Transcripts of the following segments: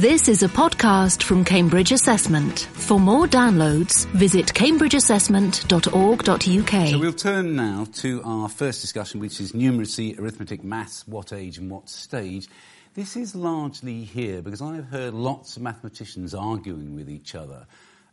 This is a podcast from Cambridge Assessment. For more downloads, visit cambridgeassessment.org.uk. So we'll turn now to our first discussion, which is numeracy, arithmetic, maths, what age and what stage. This is largely here because I've heard lots of mathematicians arguing with each other.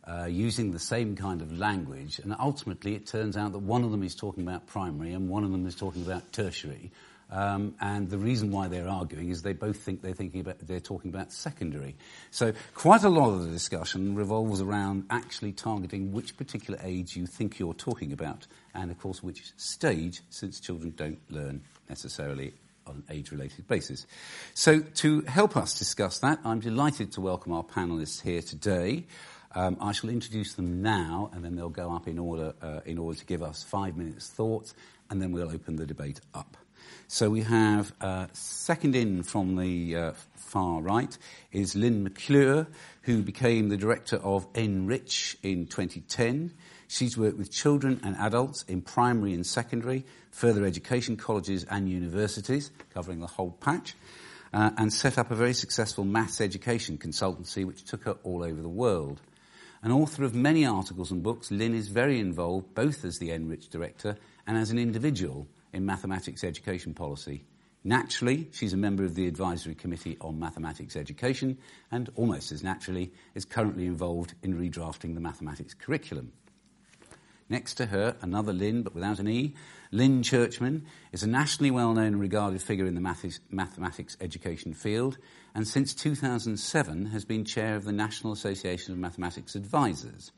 Uh, using the same kind of language, and ultimately it turns out that one of them is talking about primary and one of them is talking about tertiary, um, and the reason why they're arguing is they both think they're thinking about they're talking about secondary. So quite a lot of the discussion revolves around actually targeting which particular age you think you're talking about, and of course which stage, since children don't learn necessarily on an age-related basis. So to help us discuss that, I'm delighted to welcome our panelists here today. Um, I shall introduce them now, and then they'll go up in order uh, in order to give us five minutes thoughts, and then we'll open the debate up. So we have uh, second in from the uh, far right is Lynne McClure, who became the director of NRICH in 2010. She's worked with children and adults in primary and secondary, further education colleges and universities, covering the whole patch, uh, and set up a very successful maths education consultancy which took her all over the world. An author of many articles and books, Lynne is very involved both as the NRICH director and as an individual in mathematics education policy. Naturally, she's a member of the Advisory Committee on Mathematics Education and, almost as naturally, is currently involved in redrafting the mathematics curriculum. Next to her, another Lynn, but without an E, Lynn Churchman is a nationally well known and regarded figure in the mathematics education field, and since 2007 has been chair of the National Association of Mathematics Advisors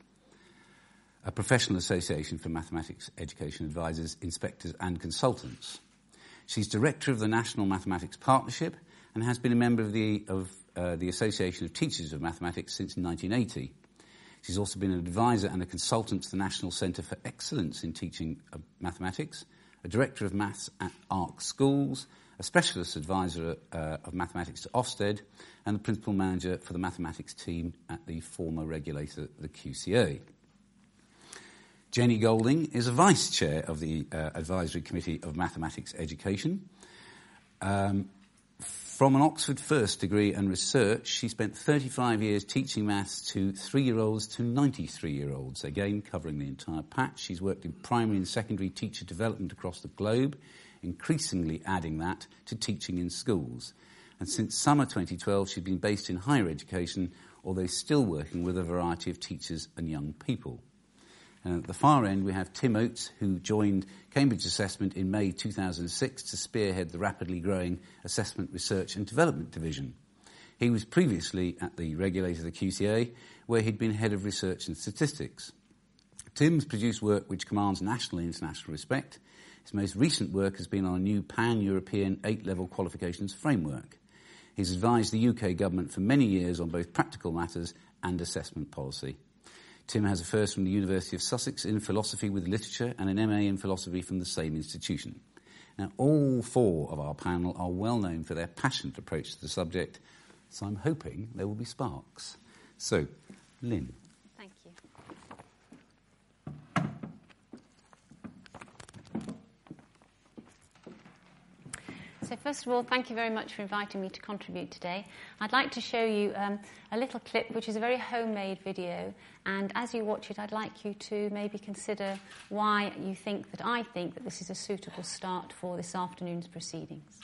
a professional association for mathematics education advisors, inspectors, and consultants. She's director of the National Mathematics Partnership and has been a member of the, of, uh, the Association of Teachers of Mathematics since 1980. She's also been an advisor and a consultant to the National Centre for Excellence in Teaching Mathematics, a director of maths at ARK Schools, a specialist advisor uh, of mathematics to Ofsted, and the principal manager for the mathematics team at the former regulator, the QCA. Jennie Golding is a vice chair of the uh, Advisory Committee of Mathematics Education. Um, from an Oxford first degree and research, she spent 35 years teaching maths to three year olds to 93 year olds, again covering the entire patch. She's worked in primary and secondary teacher development across the globe, increasingly adding that to teaching in schools. And since summer 2012, she's been based in higher education, although still working with a variety of teachers and young people. And at the far end, we have Tim Oates, who joined Cambridge Assessment in May 2006 to spearhead the rapidly growing Assessment Research and Development Division. He was previously at the regulator, the QCA, where he'd been head of research and statistics. Tim's produced work which commands national and international respect. His most recent work has been on a new pan-European eight-level qualifications framework. He's advised the UK government for many years on both practical matters and assessment policy. Tim has a first from the University of Sussex in philosophy with literature and an MA in philosophy from the same institution. Now, all four of our panel are well known for their passionate approach to the subject, so I'm hoping there will be sparks. So, Lynn. So first of all, thank you very much for inviting me to contribute today. I'd like to show you um, a little clip, which is a very homemade video. And as you watch it, I'd like you to maybe consider why you think that I think that this is a suitable start for this afternoon's proceedings.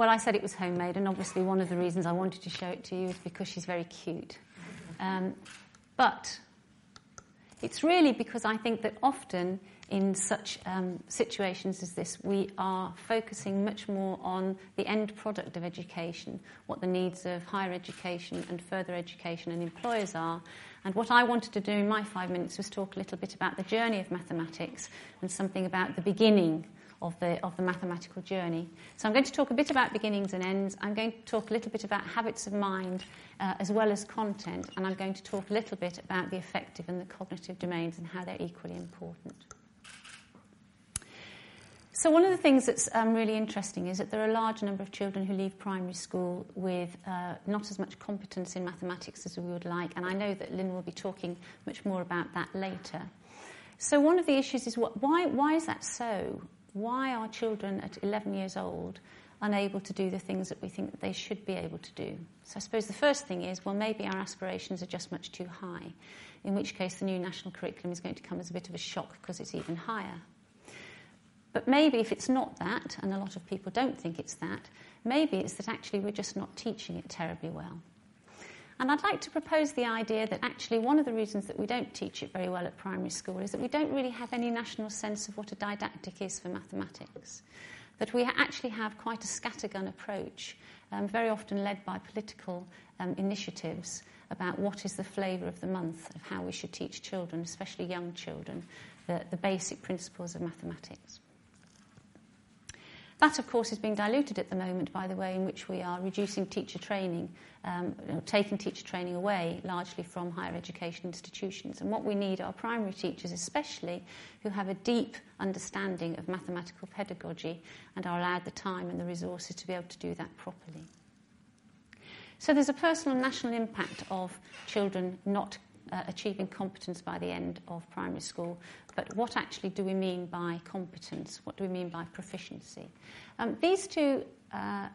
Well, I said it was homemade, and obviously one of the reasons I wanted to show it to you is because she's very cute. Um, but it's really because I think that often in such um, situations as this, we are focusing much more on the end product of education, what the needs of higher education and further education and employers are. And what I wanted to do in my five minutes was talk a little bit about the journey of mathematics and something about the beginning of the, of the mathematical journey. So I'm going to talk a bit about beginnings and ends. I'm going to talk a little bit about habits of mind uh, as well as content. And I'm going to talk a little bit about the affective and the cognitive domains and how they're equally important. So, one of the things that's um, really interesting is that there are a large number of children who leave primary school with uh, not as much competence in mathematics as we would like, and I know that Lynn will be talking much more about that later. So, one of the issues is what, why, why is that so? Why are children at 11 years old unable to do the things that we think that they should be able to do? So, I suppose the first thing is well, maybe our aspirations are just much too high, in which case the new national curriculum is going to come as a bit of a shock because it's even higher. But maybe if it's not that, and a lot of people don't think it's that, maybe it's that actually we're just not teaching it terribly well. And I'd like to propose the idea that actually one of the reasons that we don't teach it very well at primary school is that we don't really have any national sense of what a didactic is for mathematics. That we actually have quite a scattergun approach, um, very often led by political um, initiatives about what is the flavour of the month of how we should teach children, especially young children, the, the basic principles of mathematics. That, of course, is being diluted at the moment by the way in which we are reducing teacher training, um, taking teacher training away largely from higher education institutions. And what we need are primary teachers, especially, who have a deep understanding of mathematical pedagogy and are allowed the time and the resources to be able to do that properly. So there's a personal and national impact of children not uh, achieving competence by the end of primary school. But what actually do we mean by competence? What do we mean by proficiency? Um, these two uh,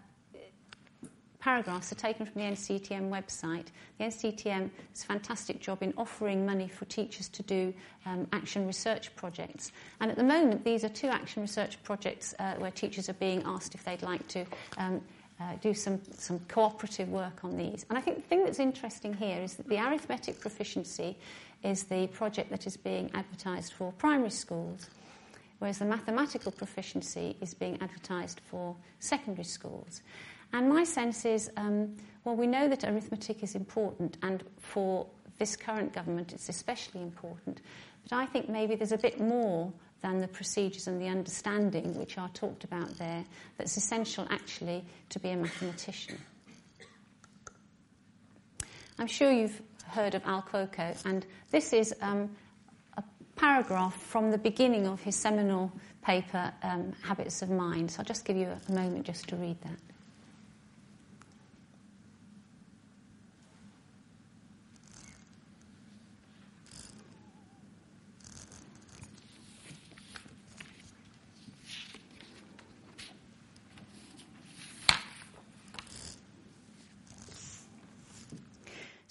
paragraphs are taken from the NCETM website. The NCETM does a fantastic job in offering money for teachers to do um, action research projects. And at the moment, these are two action research projects uh, where teachers are being asked if they'd like to um, uh, do some, some cooperative work on these. And I think the thing that's interesting here is that the arithmetic proficiency is the project that is being advertised for primary schools, whereas the mathematical proficiency is being advertised for secondary schools. And my sense is, um, well, we know that arithmetic is important, and for this current government, it's especially important. But I think maybe there's a bit more than the procedures and the understanding which are talked about there that's essential actually to be a mathematician. I'm sure you've heard of Al Cuoco, and this is um, a paragraph from the beginning of his seminal paper, um, Habits of Mind. So I'll just give you a moment just to read that.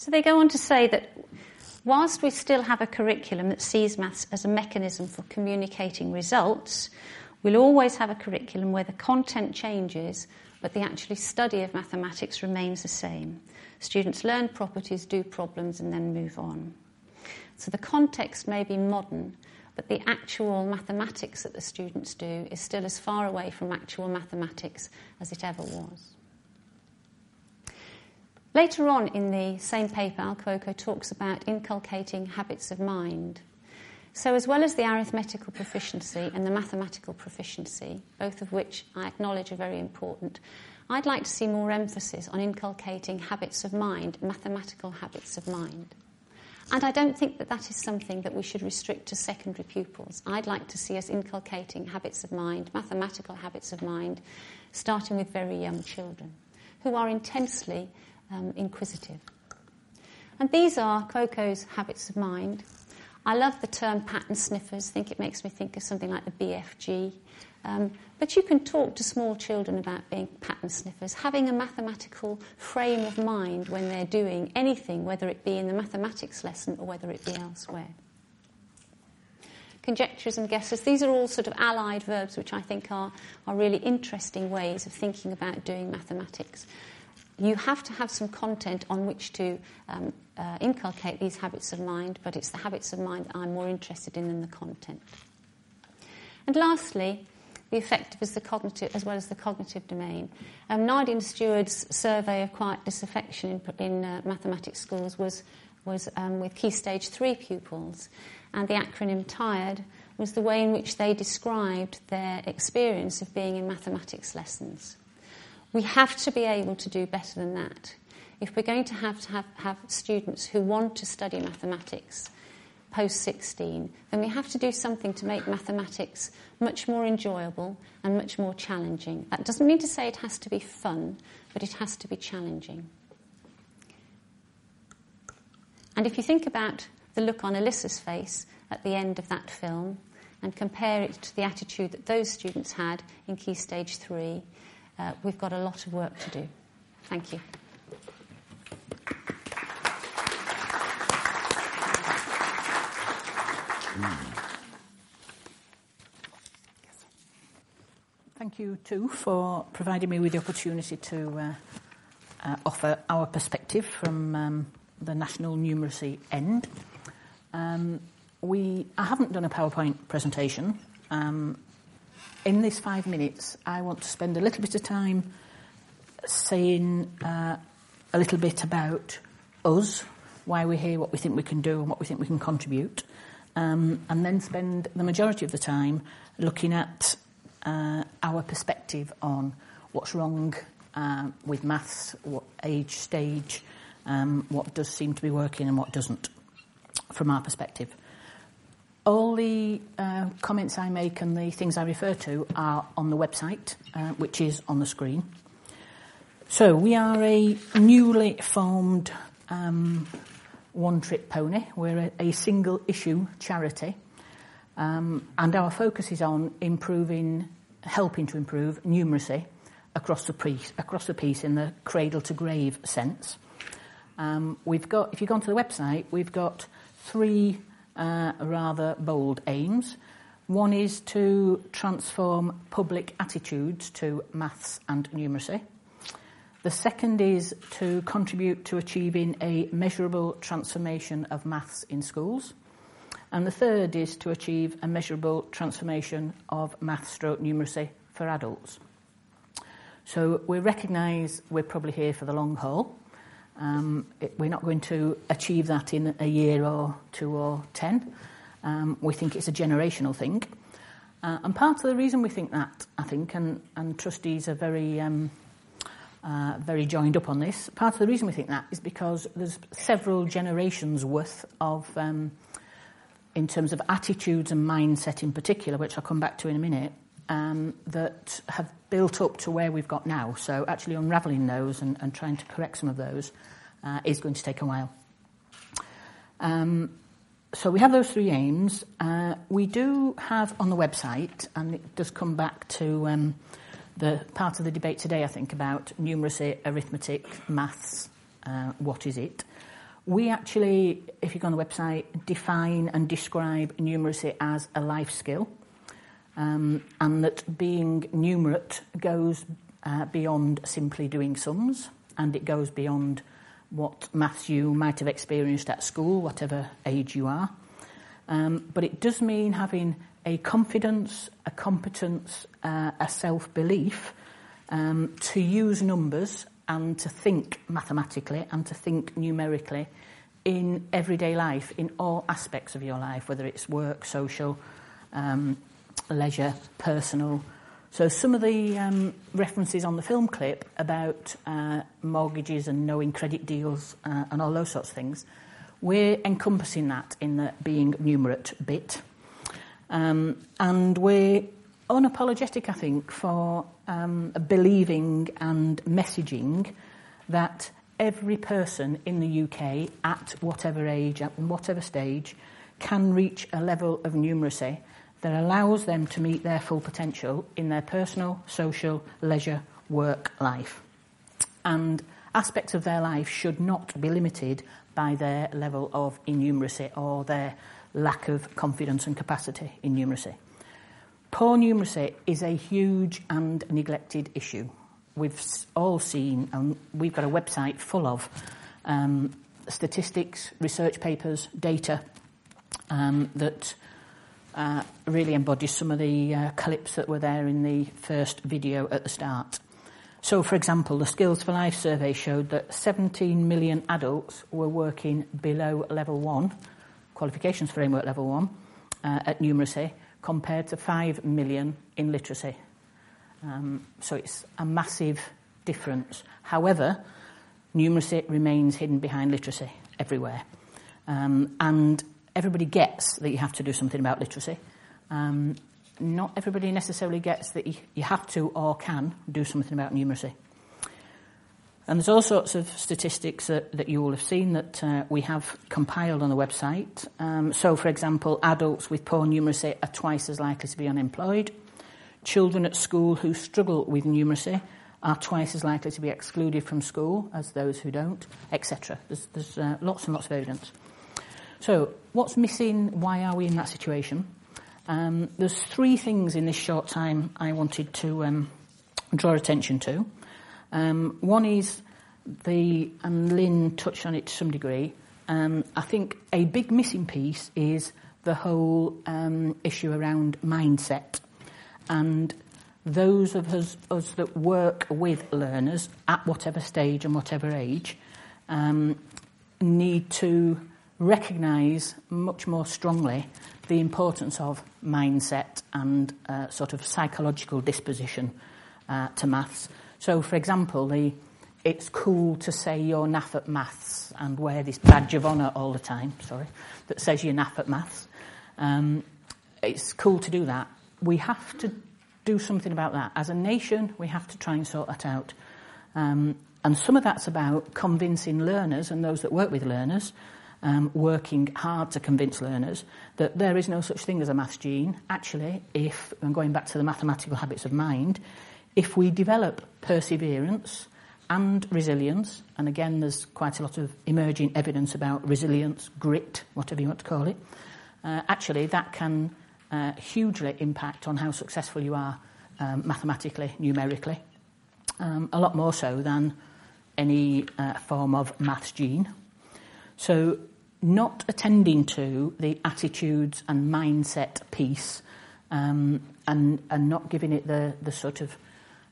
So they go on to say that whilst we still have a curriculum that sees maths as a mechanism for communicating results, we'll always have a curriculum where the content changes, but the actual study of mathematics remains the same. Students learn properties, do problems, and then move on. So the context may be modern, but the actual mathematics that the students do is still as far away from actual mathematics as it ever was. Later on in the same paper, Al Cuoco talks about inculcating habits of mind. So, as well as the arithmetical proficiency and the mathematical proficiency, both of which I acknowledge are very important, I'd like to see more emphasis on inculcating habits of mind, mathematical habits of mind. And I don't think that that is something that we should restrict to secondary pupils. I'd like to see us inculcating habits of mind, mathematical habits of mind, starting with very young children who are intensely um, inquisitive. And these are Cuoco's habits of mind. I love the term pattern sniffers. I think it makes me think of something like the BFG. Um, but you can talk to small children about being pattern sniffers, having a mathematical frame of mind when they're doing anything, whether it be in the mathematics lesson or whether it be elsewhere. conjectures and guesses. These are all sort of allied verbs, which I think are, are really interesting ways of thinking about doing mathematics. You have to have some content on which to um, uh, inculcate these habits of mind, but it's the habits of mind that I'm more interested in than the content. And lastly, the affective as, the cognitive, as well as the cognitive domain. Um, Nardi and Steward's survey of quiet disaffection in, in uh, mathematics schools was, was um, with Key Stage 3 pupils, and the acronym TIRED was the way in which they described their experience of being in mathematics lessons. We have to be able to do better than that. If we're going to have to have, have students who want to study mathematics post 16, then we have to do something to make mathematics much more enjoyable and much more challenging. That doesn't mean to say it has to be fun, but it has to be challenging. And if you think about the look on Alyssa's face at the end of that film and compare it to the attitude that those students had in Key Stage 3, uh, we've got a lot of work to do. Thank you. Thank you too for providing me with the opportunity to uh, uh, offer our perspective from um, the national numeracy end. Um, we, I haven't done a PowerPoint presentation. Um, in this five minutes, I want to spend a little bit of time saying uh, a little bit about us, why we're here, what we think we can do, and what we think we can contribute um, and then spend the majority of the time looking at uh, our perspective on what's wrong uh, with maths, what age, stage, um, what does seem to be working and what doesn't, from our perspective. All the uh, comments I make and the things I refer to are on the website, uh, which is on the screen. So we are a newly formed um, one Trick Pony. We're a, a single issue charity, um, and our focus is on improving, helping to improve numeracy across the piece, across the piece in the cradle to grave sense. Um, we've got, if you go onto the website, we've got three uh, rather bold aims. One is to transform public attitudes to maths and numeracy. The second is to contribute to achieving a measurable transformation of maths in schools. And the third is to achieve a measurable transformation of maths stroke numeracy for adults. So we recognise we're probably here for the long haul. Um, it, we're not going to achieve that in a year or two or ten. Um, we think it's a generational thing. Uh, and part of the reason we think that, I think, and, and trustees are very um, uh, very joined up on this. Part of the reason we think that is because there's several generations worth of, um, in terms of attitudes and mindset in particular, which I'll come back to in a minute, um, that have built up to where we've got now. So actually unravelling those and, and trying to correct some of those uh, is going to take a while. Um, so we have those three aims. Uh, we do have on the website, and it does come back to um, the part of the debate today, I think, about numeracy, arithmetic, maths, uh, what is it? We actually, if you go on the website, define and describe numeracy as a life skill, um, and that being numerate goes uh, beyond simply doing sums, and it goes beyond what maths you might have experienced at school, whatever age you are. Um, but it does mean having a confidence, a competence, uh, a self belief um, to use numbers and to think mathematically and to think numerically in everyday life, in all aspects of your life, whether it's work, social, um, leisure, personal. So, some of the um, references on the film clip about uh, mortgages and knowing credit deals uh, and all those sorts of things, we're encompassing that in the being numerate bit. Um, and we're unapologetic, I think, for um, believing and messaging that every person in the UK, at whatever age, at whatever stage, can reach a level of numeracy that allows them to meet their full potential in their personal, social, leisure, work life. And aspects of their life should not be limited by their level of innumeracy or their lack of confidence and capacity in numeracy. Poor numeracy is a huge and neglected issue. We've all seen, and we've got a website full of um, statistics, research papers, data um, that uh, really embodies some of the uh, clips that were there in the first video at the start. So, for example, the Skills for Life survey showed that 17 million adults were working below level one, qualifications framework level one, uh, at numeracy, compared to 5 million in literacy. Um, so it's a massive difference. However, numeracy remains hidden behind literacy everywhere. Um, and everybody gets that you have to do something about literacy. Um, not everybody necessarily gets that you, have to or can do something about numeracy. And there's all sorts of statistics that, that you will have seen that uh, we have compiled on the website. Um, so, for example, adults with poor numeracy are twice as likely to be unemployed. Children at school who struggle with numeracy are twice as likely to be excluded from school as those who don't, etc. There's, there's uh, lots and lots of evidence. So, what's missing? Why are we in that situation? Um, there's three things in this short time I wanted to um, draw attention to. Um, one is the, and Lynn touched on it to some degree, um, I think a big missing piece is the whole um, issue around mindset. And those of us, us, that work with learners at whatever stage and whatever age um, need to recognise much more strongly the importance of mindset and uh, sort of psychological disposition uh, to maths. So, for example, the, it's cool to say you're naff at maths and wear this badge of honour all the time, sorry, that says you're naff at maths. Um, it's cool to do that. We have to do something about that. As a nation, we have to try and sort that out. Um, and some of that's about convincing learners and those that work with learners um, working hard to convince learners that there is no such thing as a maths gene. Actually, if, and going back to the mathematical habits of mind, if we develop perseverance and resilience, and again, there's quite a lot of emerging evidence about resilience, grit, whatever you want to call it, uh, actually, that can uh, hugely impact on how successful you are um, mathematically, numerically, um, a lot more so than any uh, form of maths gene. So not attending to the attitudes and mindset piece um, and, and not giving it the, the sort of,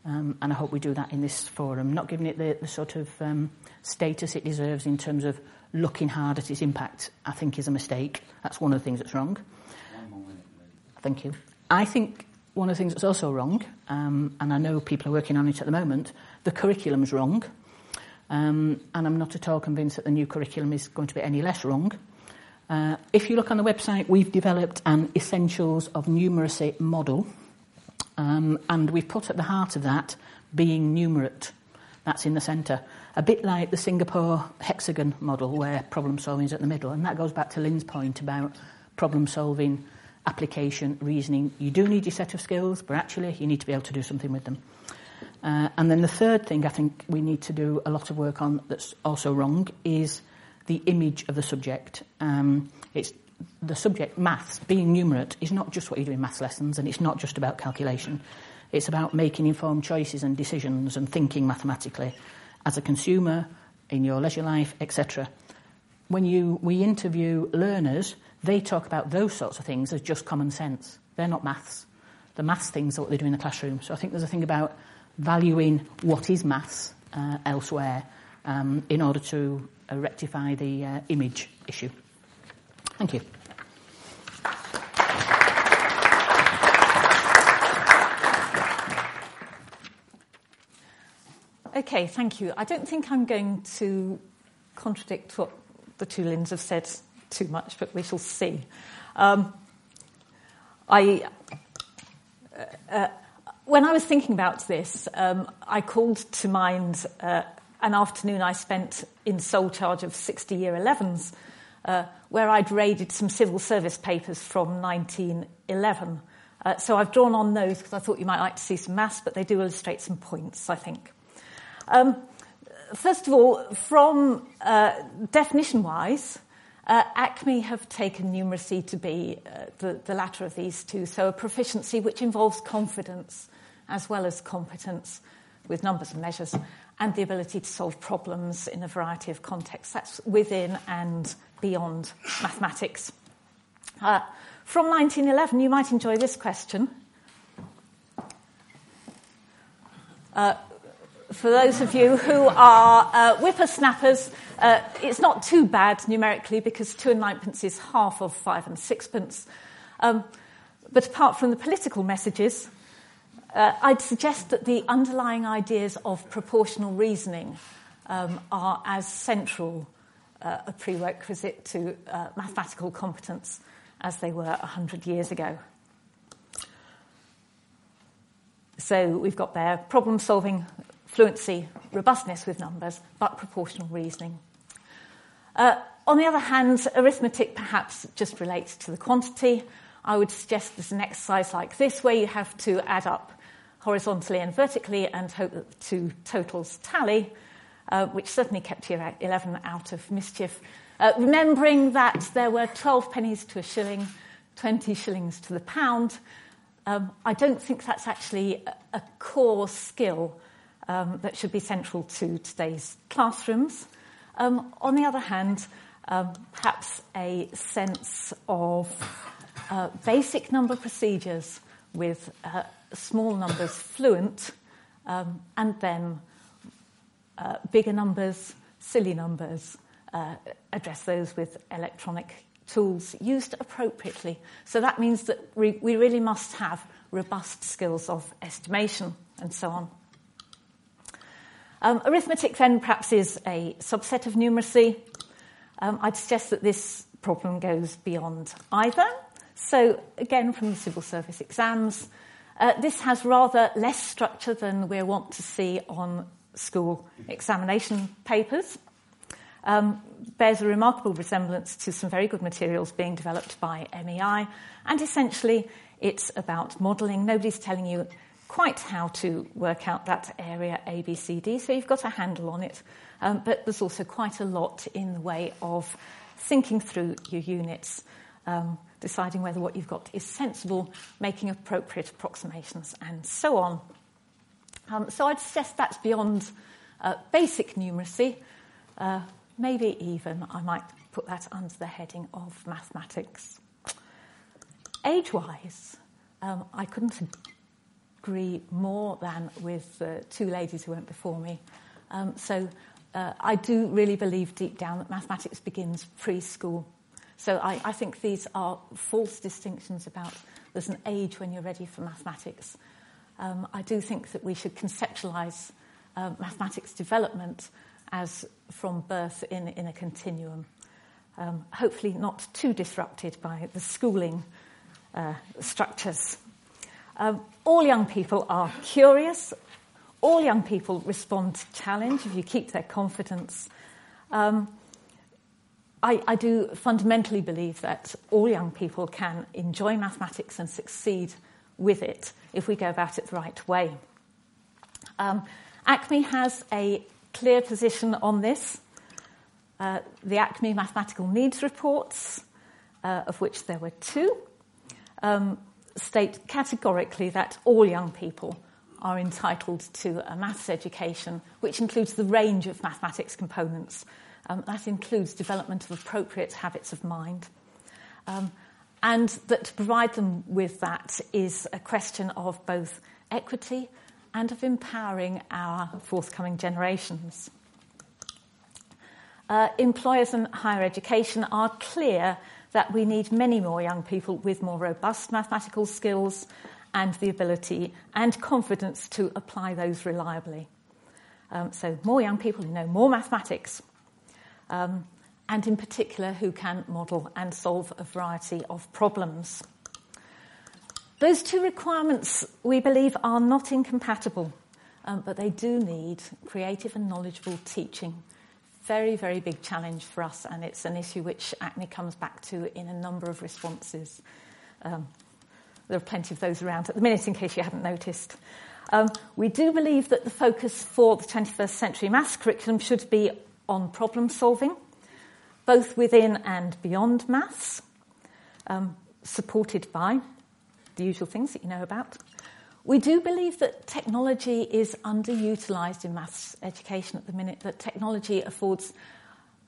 um, and I hope we do that in this forum, not giving it the, the sort of um, status it deserves in terms of looking hard at its impact, I think is a mistake. That's one of the things that's wrong. Thank you. I think one of the things that's also wrong, um, and I know people are working on it at the moment, the curriculum's wrong. Um, and I'm not at all convinced that the new curriculum is going to be any less wrong. Uh, if you look on the website, we've developed an essentials of numeracy model, um, and we've put at the heart of that being numerate. That's in the centre. A bit like the Singapore hexagon model, where problem solving is at the middle. And that goes back to Lynn's point about problem solving, application, reasoning. You do need your set of skills, but actually, you need to be able to do something with them. Uh, and then the third thing I think we need to do a lot of work on that's also wrong is the image of the subject. Um, it's the subject, maths, being numerate, is not just what you do in maths lessons and it's not just about calculation. It's about making informed choices and decisions and thinking mathematically as a consumer, in your leisure life, etc. When you, we interview learners, they talk about those sorts of things as just common sense. They're not maths. The maths things are what they do in the classroom. So I think there's a thing about valuing what is maths uh, elsewhere um, in order to uh, rectify the uh, image issue. Thank you. Okay, thank you. I don't think I'm going to contradict what the two Lynns have said too much, but we shall see. Um, I, uh, uh when I was thinking about this, um, I called to mind uh, an afternoon I spent in sole charge of 60 year 11s, uh, where I'd raided some civil service papers from 1911. Uh, so I've drawn on those because I thought you might like to see some maths, but they do illustrate some points, I think. Um, first of all, from uh, definition wise, Uh, ACME have taken numeracy to be uh, the, the latter of these two, so a proficiency which involves confidence as well as competence with numbers and measures, and the ability to solve problems in a variety of contexts. That's within and beyond mathematics. Uh, from 1911, you might enjoy this question. Uh, for those of you who are uh, whippersnappers, uh, it's not too bad numerically because two and ninepence is half of five and sixpence. Um, but apart from the political messages, uh, I'd suggest that the underlying ideas of proportional reasoning um, are as central uh, a prerequisite to uh, mathematical competence as they were 100 years ago. So we've got there problem solving, fluency, robustness with numbers, but proportional reasoning. Uh, on the other hand, arithmetic perhaps just relates to the quantity. I would suggest there's an exercise like this where you have to add up horizontally and vertically and hope that the two totals tally, uh, which certainly kept year 11 out of mischief. Uh, remembering that there were 12 pennies to a shilling, 20 shillings to the pound, um, I don't think that's actually a, core skill um, that should be central to today's classrooms. Um, on the other hand, um, perhaps a sense of uh, basic number procedures with uh, small numbers fluent um, and then uh, bigger numbers, silly numbers, uh, address those with electronic tools used appropriately. So that means that we, we really must have robust skills of estimation and so on. Um, arithmetic, then, perhaps is a subset of numeracy. Um, I'd suggest that this problem goes beyond either. So, again, from the civil service exams, uh, this has rather less structure than we're wont to see on school examination papers. Um, bears a remarkable resemblance to some very good materials being developed by MEI, and essentially it's about modelling. Nobody's telling you quite how to work out that area A, B, C, D, so you've got a handle on it. Um, but there's also quite a lot in the way of thinking through your units, um, deciding whether what you've got is sensible, making appropriate approximations, and so on. Um, so I'd suggest that's beyond uh, basic numeracy. Uh, maybe even I might put that under the heading of mathematics. Age wise, um, I couldn't agree more than with the two ladies who went before me. Um, so uh, I do really believe deep down that mathematics begins preschool. So I, I, think these are false distinctions about there's an age when you're ready for mathematics. Um, I do think that we should conceptualize uh, mathematics development as from birth in, in a continuum. Um, hopefully, not too disrupted by the schooling uh, structures. Um, all young people are curious. All young people respond to challenge if you keep their confidence. Um, I, I, do fundamentally believe that all young people can enjoy mathematics and succeed with it if we go about it the right way. Um, ACME has a clear position on this. Uh, the ACME mathematical needs reports, uh, of which there were two, um, state categorically that all young people are entitled to a maths education, which includes the range of mathematics components. Um, that includes development of appropriate habits of mind. Um, and that to provide them with that is a question of both equity and of empowering our forthcoming generations. Uh, employers and higher education are clear that we need many more young people with more robust mathematical skills and the ability and confidence to apply those reliably. Um, so, more young people who know more mathematics, um, and in particular who can model and solve a variety of problems. Those two requirements, we believe, are not incompatible, um, but they do need creative and knowledgeable teaching. Very, very big challenge for us, and it's an issue which ACME comes back to in a number of responses. Um, there are plenty of those around at the minute, in case you hadn't noticed. Um, we do believe that the focus for the 21st century maths curriculum should be on problem solving, both within and beyond maths, um, supported by the usual things that you know about. We do believe that technology is underutilised in maths education at the minute, that technology affords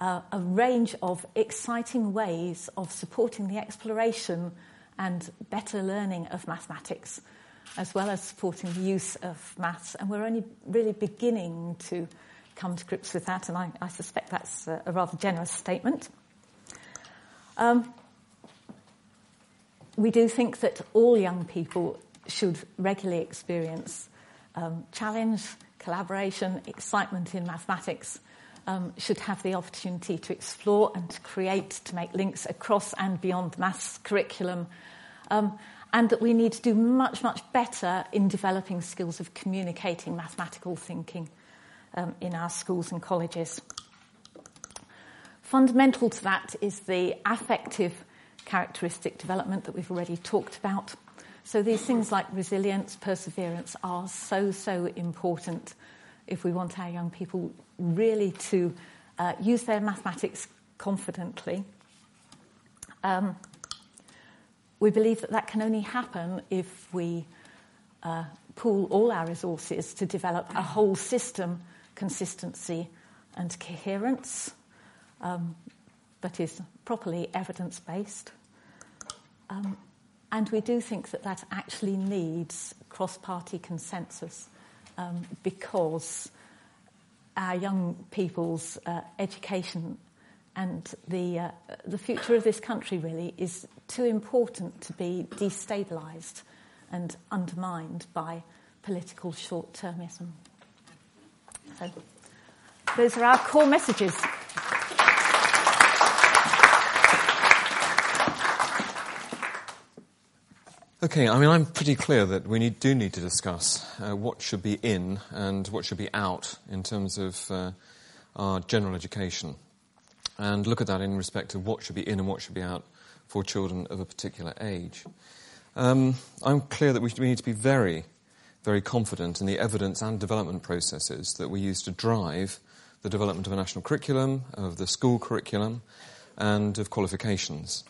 uh, a range of exciting ways of supporting the exploration and better learning of mathematics, as well as supporting the use of maths. And we're only really beginning to come to grips with that, and I, I suspect that's a, a, rather generous statement. Um, we do think that all young people should regularly experience um, challenge, collaboration, excitement in mathematics, um, should have the opportunity to explore and to create, to make links across and beyond the maths curriculum, um, and that we need to do much, much better in developing skills of communicating mathematical thinking um, in our schools and colleges. Fundamental to that is the affective characteristic development that we've already talked about. So these things like resilience, perseverance are so, so important if we want our young people really to uh, use their mathematics confidently. Um, we believe that that can only happen if we uh, pool all our resources to develop a whole system consistency and coherence um, properly evidence based. Um, and we do think that that actually needs cross party consensus um, because our young people's uh, education and the, uh, the future of this country really is too important to be destabilised and undermined by political short termism. So, those are our core messages. Okay, I mean, I'm pretty clear that we need, do need to discuss uh, what should be in and what should be out in terms of uh, our general education, and look at that in respect of what should be in and what should be out for children of a particular age. Um, I'm clear that we, we need to be very, very confident in the evidence and development processes that we use to drive the development of a national curriculum, of the school curriculum, and of qualifications.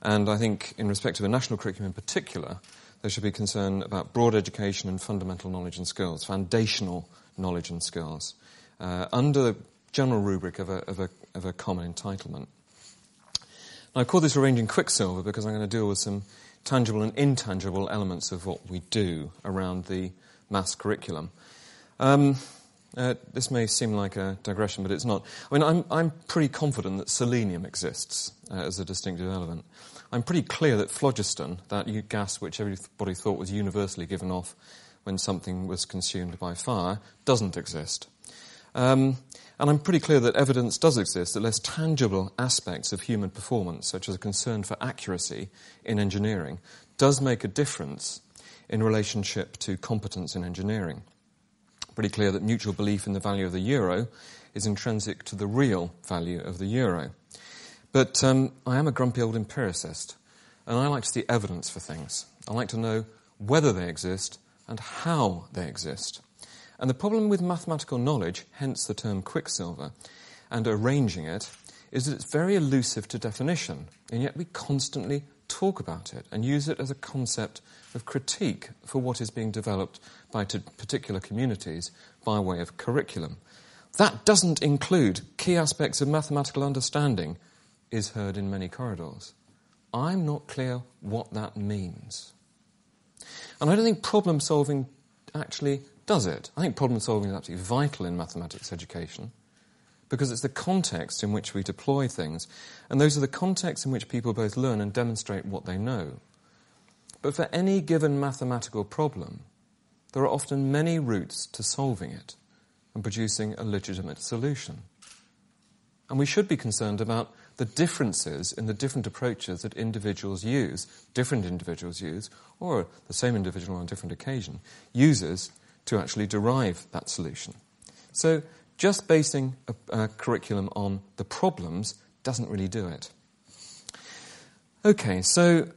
And I think, in respect of a national curriculum in particular, there should be concern about broad education and fundamental knowledge and skills, foundational knowledge and skills, uh, under the general rubric of a, of, a, of a common entitlement. Now, I call this arranging Quicksilver because I'm going to deal with some tangible and intangible elements of what we do around the maths curriculum. Um, uh, this may seem like a digression, but it's not. I mean, I'm, I'm pretty confident that selenium exists uh, as a distinctive element. I'm pretty clear that phlogiston, that gas which everybody thought was universally given off when something was consumed by fire, doesn't exist. Um, and I'm pretty clear that evidence does exist that less tangible aspects of human performance, such as a concern for accuracy in engineering, does make a difference in relationship to competence in engineering. Pretty clear that mutual belief in the value of the euro is intrinsic to the real value of the euro. But um, I am a grumpy old empiricist, and I like to see evidence for things. I like to know whether they exist and how they exist. And the problem with mathematical knowledge, hence the term quicksilver, and arranging it, is that it's very elusive to definition, and yet we constantly talk about it and use it as a concept of critique for what is being developed by particular communities by way of curriculum. That doesn't include key aspects of mathematical understanding is heard in many corridors. I'm not clear what that means. And I don't think problem solving actually does it. I think problem solving is absolutely vital in mathematics education because it's the context in which we deploy things, and those are the contexts in which people both learn and demonstrate what they know. But for any given mathematical problem, there are often many routes to solving it and producing a legitimate solution. And we should be concerned about the differences in the different approaches that individuals use, different individuals use, or the same individual on a different occasion, uses to actually derive that solution. So just basing a, a curriculum on the problems doesn't really do it. Okay, so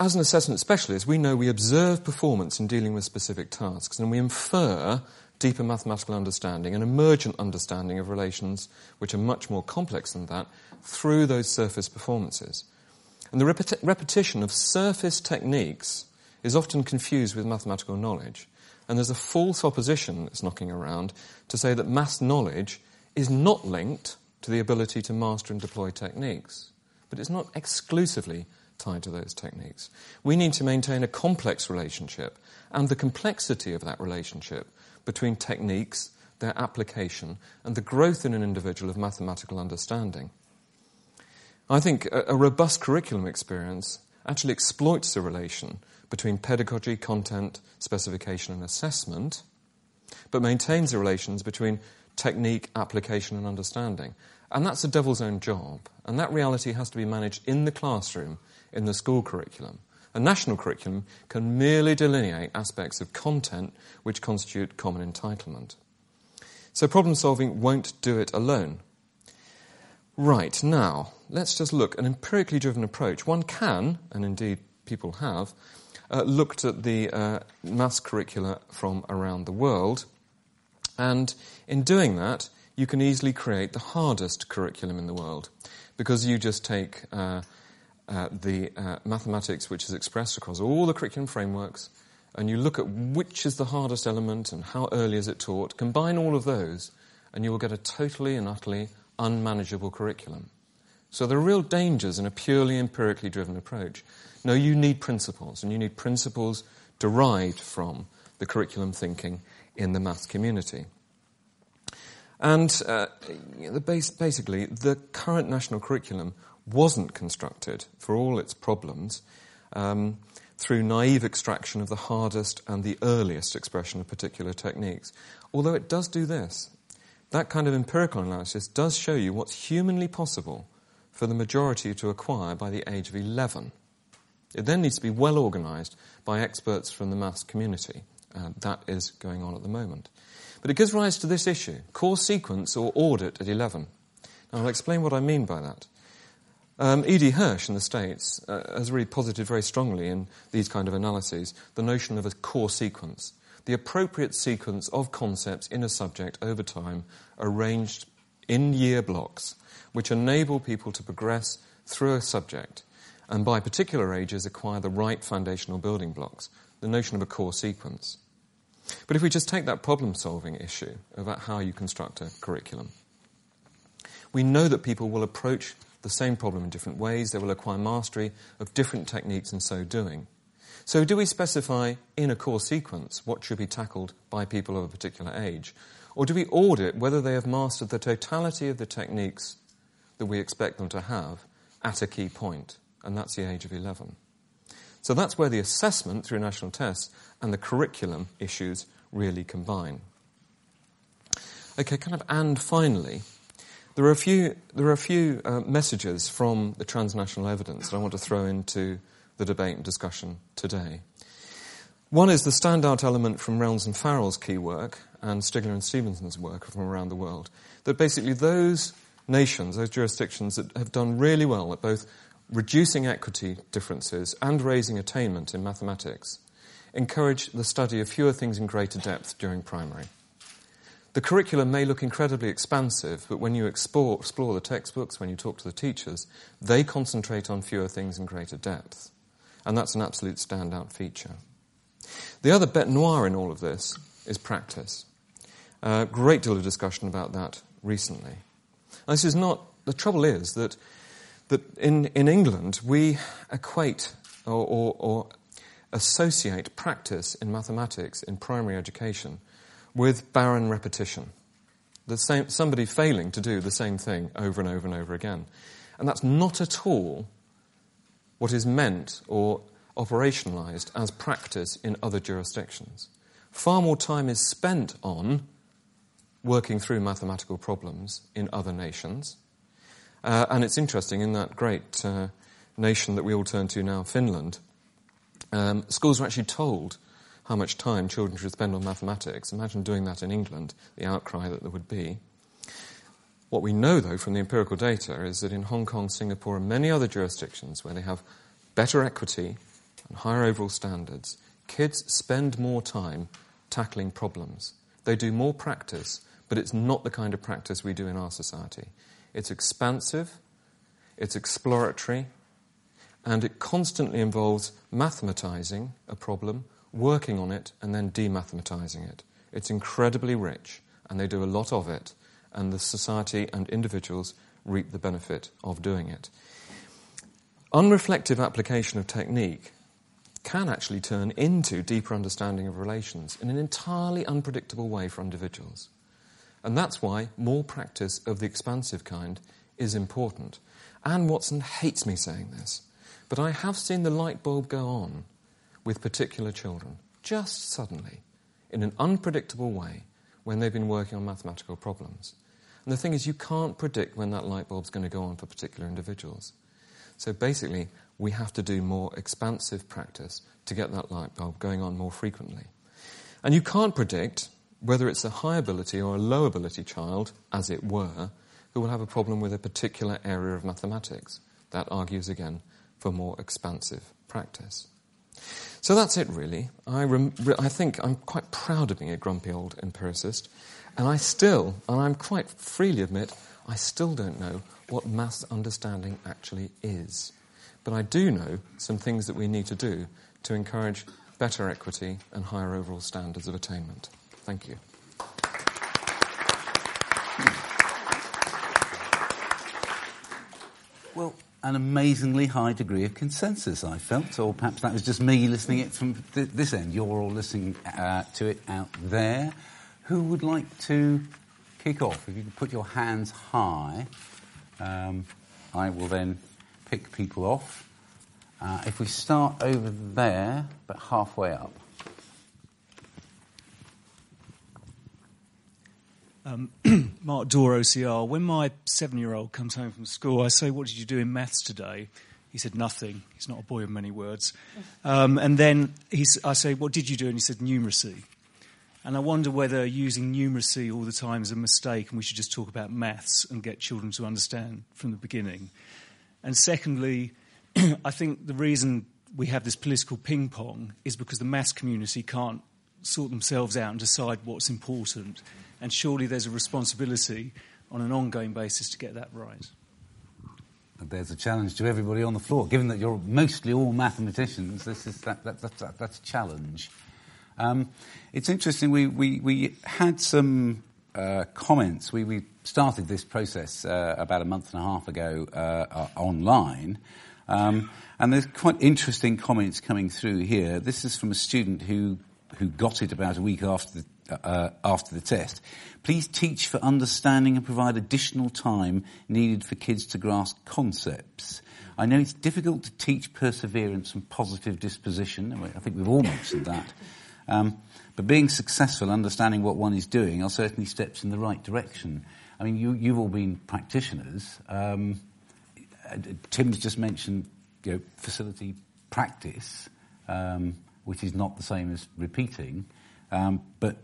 as an assessment specialist, we know we observe performance in dealing with specific tasks, and we infer deeper mathematical understanding, and emergent understanding of relations which are much more complex than that through those surface performances. And the repeti- repetition of surface techniques is often confused with mathematical knowledge. And there's a false opposition that's knocking around to say that mass knowledge is not linked to the ability to master and deploy techniques. But it's not exclusively tied to those techniques. We need to maintain a complex relationship, and the complexity of that relationship between techniques, their application, and the growth in an individual of mathematical understanding. I think a, a robust curriculum experience actually exploits the relation between pedagogy, content, specification, and assessment, but maintains the relations between technique, application, and understanding. And that's the devil's own job. And that reality has to be managed in the classroom, in the school curriculum. A national curriculum can merely delineate aspects of content which constitute common entitlement. So problem solving won't do it alone. Right, now, let's just look an empirically driven approach. One can, and indeed people have, uh, looked at the uh, maths curricula from around the world, and in doing that, you can easily create the hardest curriculum in the world because you just take uh, uh, the uh, mathematics which is expressed across all the curriculum frameworks and you look at which is the hardest element and how early is it taught, combine all of those, and you will get a totally and utterly unmanageable curriculum. So there are real dangers in a purely empirically driven approach. No, you need principles, and you need principles derived from the curriculum thinking in the maths community. And uh, base, basically, the current national curriculum wasn't constructed, for all its problems, um, through naive extraction of the hardest and the earliest expression of particular techniques. Although it does do this. That kind of empirical analysis does show you what's humanly possible for the majority to acquire by the age of 11. It then needs to be well organised by experts from the maths community. Uh, that is going on at the moment. But it gives rise to this issue core sequence or audit at 11. Now, I'll explain what I mean by that. Um, E.D. Hirsch in the States uh, has really posited very strongly in these kind of analyses the notion of a core sequence, the appropriate sequence of concepts in a subject over time, arranged in year blocks, which enable people to progress through a subject and by particular ages acquire the right foundational building blocks, the notion of a core sequence. But if we just take that problem solving issue about how you construct a curriculum, we know that people will approach the same problem in different ways, they will acquire mastery of different techniques in so doing. So, do we specify in a core sequence what should be tackled by people of a particular age? Or do we audit whether they have mastered the totality of the techniques that we expect them to have at a key point? And that's the age of 11. So that's where the assessment through national tests and the curriculum issues really combine. Okay, kind of, and finally, there are a few, there are a few uh, messages from the transnational evidence that I want to throw into the debate and discussion today. One is the standout element from Reynolds and Farrell's key work and Stigler and Stevenson's work from around the world, that basically those nations, those jurisdictions that have done really well at both reducing equity differences and raising attainment in mathematics, encourage the study of fewer things in greater depth during primary. The curriculum may look incredibly expansive, but when you explore, explore, the textbooks, when you talk to the teachers, they concentrate on fewer things in greater depth. And that's an absolute standout feature. The other bête noire in all of this is practice. A uh, great deal of discussion about that recently. this is not, the trouble is that that in, in England we equate or, or, or associate practice in mathematics in primary education with barren repetition. The same, somebody failing to do the same thing over and over and over again. And that's not at all what is meant or operationalized as practice in other jurisdictions. Far more time is spent on working through mathematical problems in other nations uh, and it's interesting, in that great uh, nation that we all turn to now, Finland, um, schools are actually told how much time children should spend on mathematics. Imagine doing that in England, the outcry that there would be. What we know, though, from the empirical data is that in Hong Kong, Singapore, and many other jurisdictions where they have better equity and higher overall standards, kids spend more time tackling problems. They do more practice, but it's not the kind of practice we do in our society. It's expansive, it's exploratory, and it constantly involves mathematizing a problem, working on it, and then demathematizing it. It's incredibly rich, and they do a lot of it, and the society and individuals reap the benefit of doing it. Unreflective application of technique can actually turn into deeper understanding of relations in an entirely unpredictable way for individuals. And that's why more practice of the expansive kind is important. Anne Watson hates me saying this, but I have seen the light bulb go on with particular children, just suddenly, in an unpredictable way, when they've been working on mathematical problems. And the thing is, you can't predict when that light bulb's going to go on for particular individuals. So basically, we have to do more expansive practice to get that light bulb going on more frequently. And you can't predict whether it's a high ability or a low ability child, as it were, who will have a problem with a particular area of mathematics. That argues again for more expansive practice. So that's it, really. I, rem- I think I'm quite proud of being a grumpy old empiricist, and I still, and I'm quite freely admit, I still don't know what mass understanding actually is. But I do know some things that we need to do to encourage better equity and higher overall standards of attainment. Thank you. Well, an amazingly high degree of consensus, I felt, or perhaps that was just me listening it from th- this end. You're all listening uh, to it out there. Who would like to kick off? If you could put your hands high, um, I will then pick people off. Uh, if we start over there, but halfway up. Um, Mark Dore, OCR. When my seven year old comes home from school, I say, What did you do in maths today? He said, Nothing. He's not a boy of many words. Um, and then I say, What did you do? And he said, Numeracy. And I wonder whether using numeracy all the time is a mistake and we should just talk about maths and get children to understand from the beginning. And secondly, I think the reason we have this political ping pong is because the maths community can't sort themselves out and decide what's important. And surely there's a responsibility on an ongoing basis to get that right. There's a challenge to everybody on the floor. Given that you're mostly all mathematicians, this is that, that, that, that that's a challenge. Um, it's interesting, we, we, we had some uh, comments. We, we started this process uh, about a month and a half ago uh, uh online. Um, and there's quite interesting comments coming through here. This is from a student who, who got it about a week after the uh, after the test. Please teach for understanding and provide additional time needed for kids to grasp concepts. I know it's difficult to teach perseverance and positive disposition. I think we've all mentioned that. Um, but being successful, understanding what one is doing, are certainly steps in the right direction. I mean, you, have all been practitioners. Um, Tim's just mentioned you know, facility practice, um, which is not the same as repeating. Um, but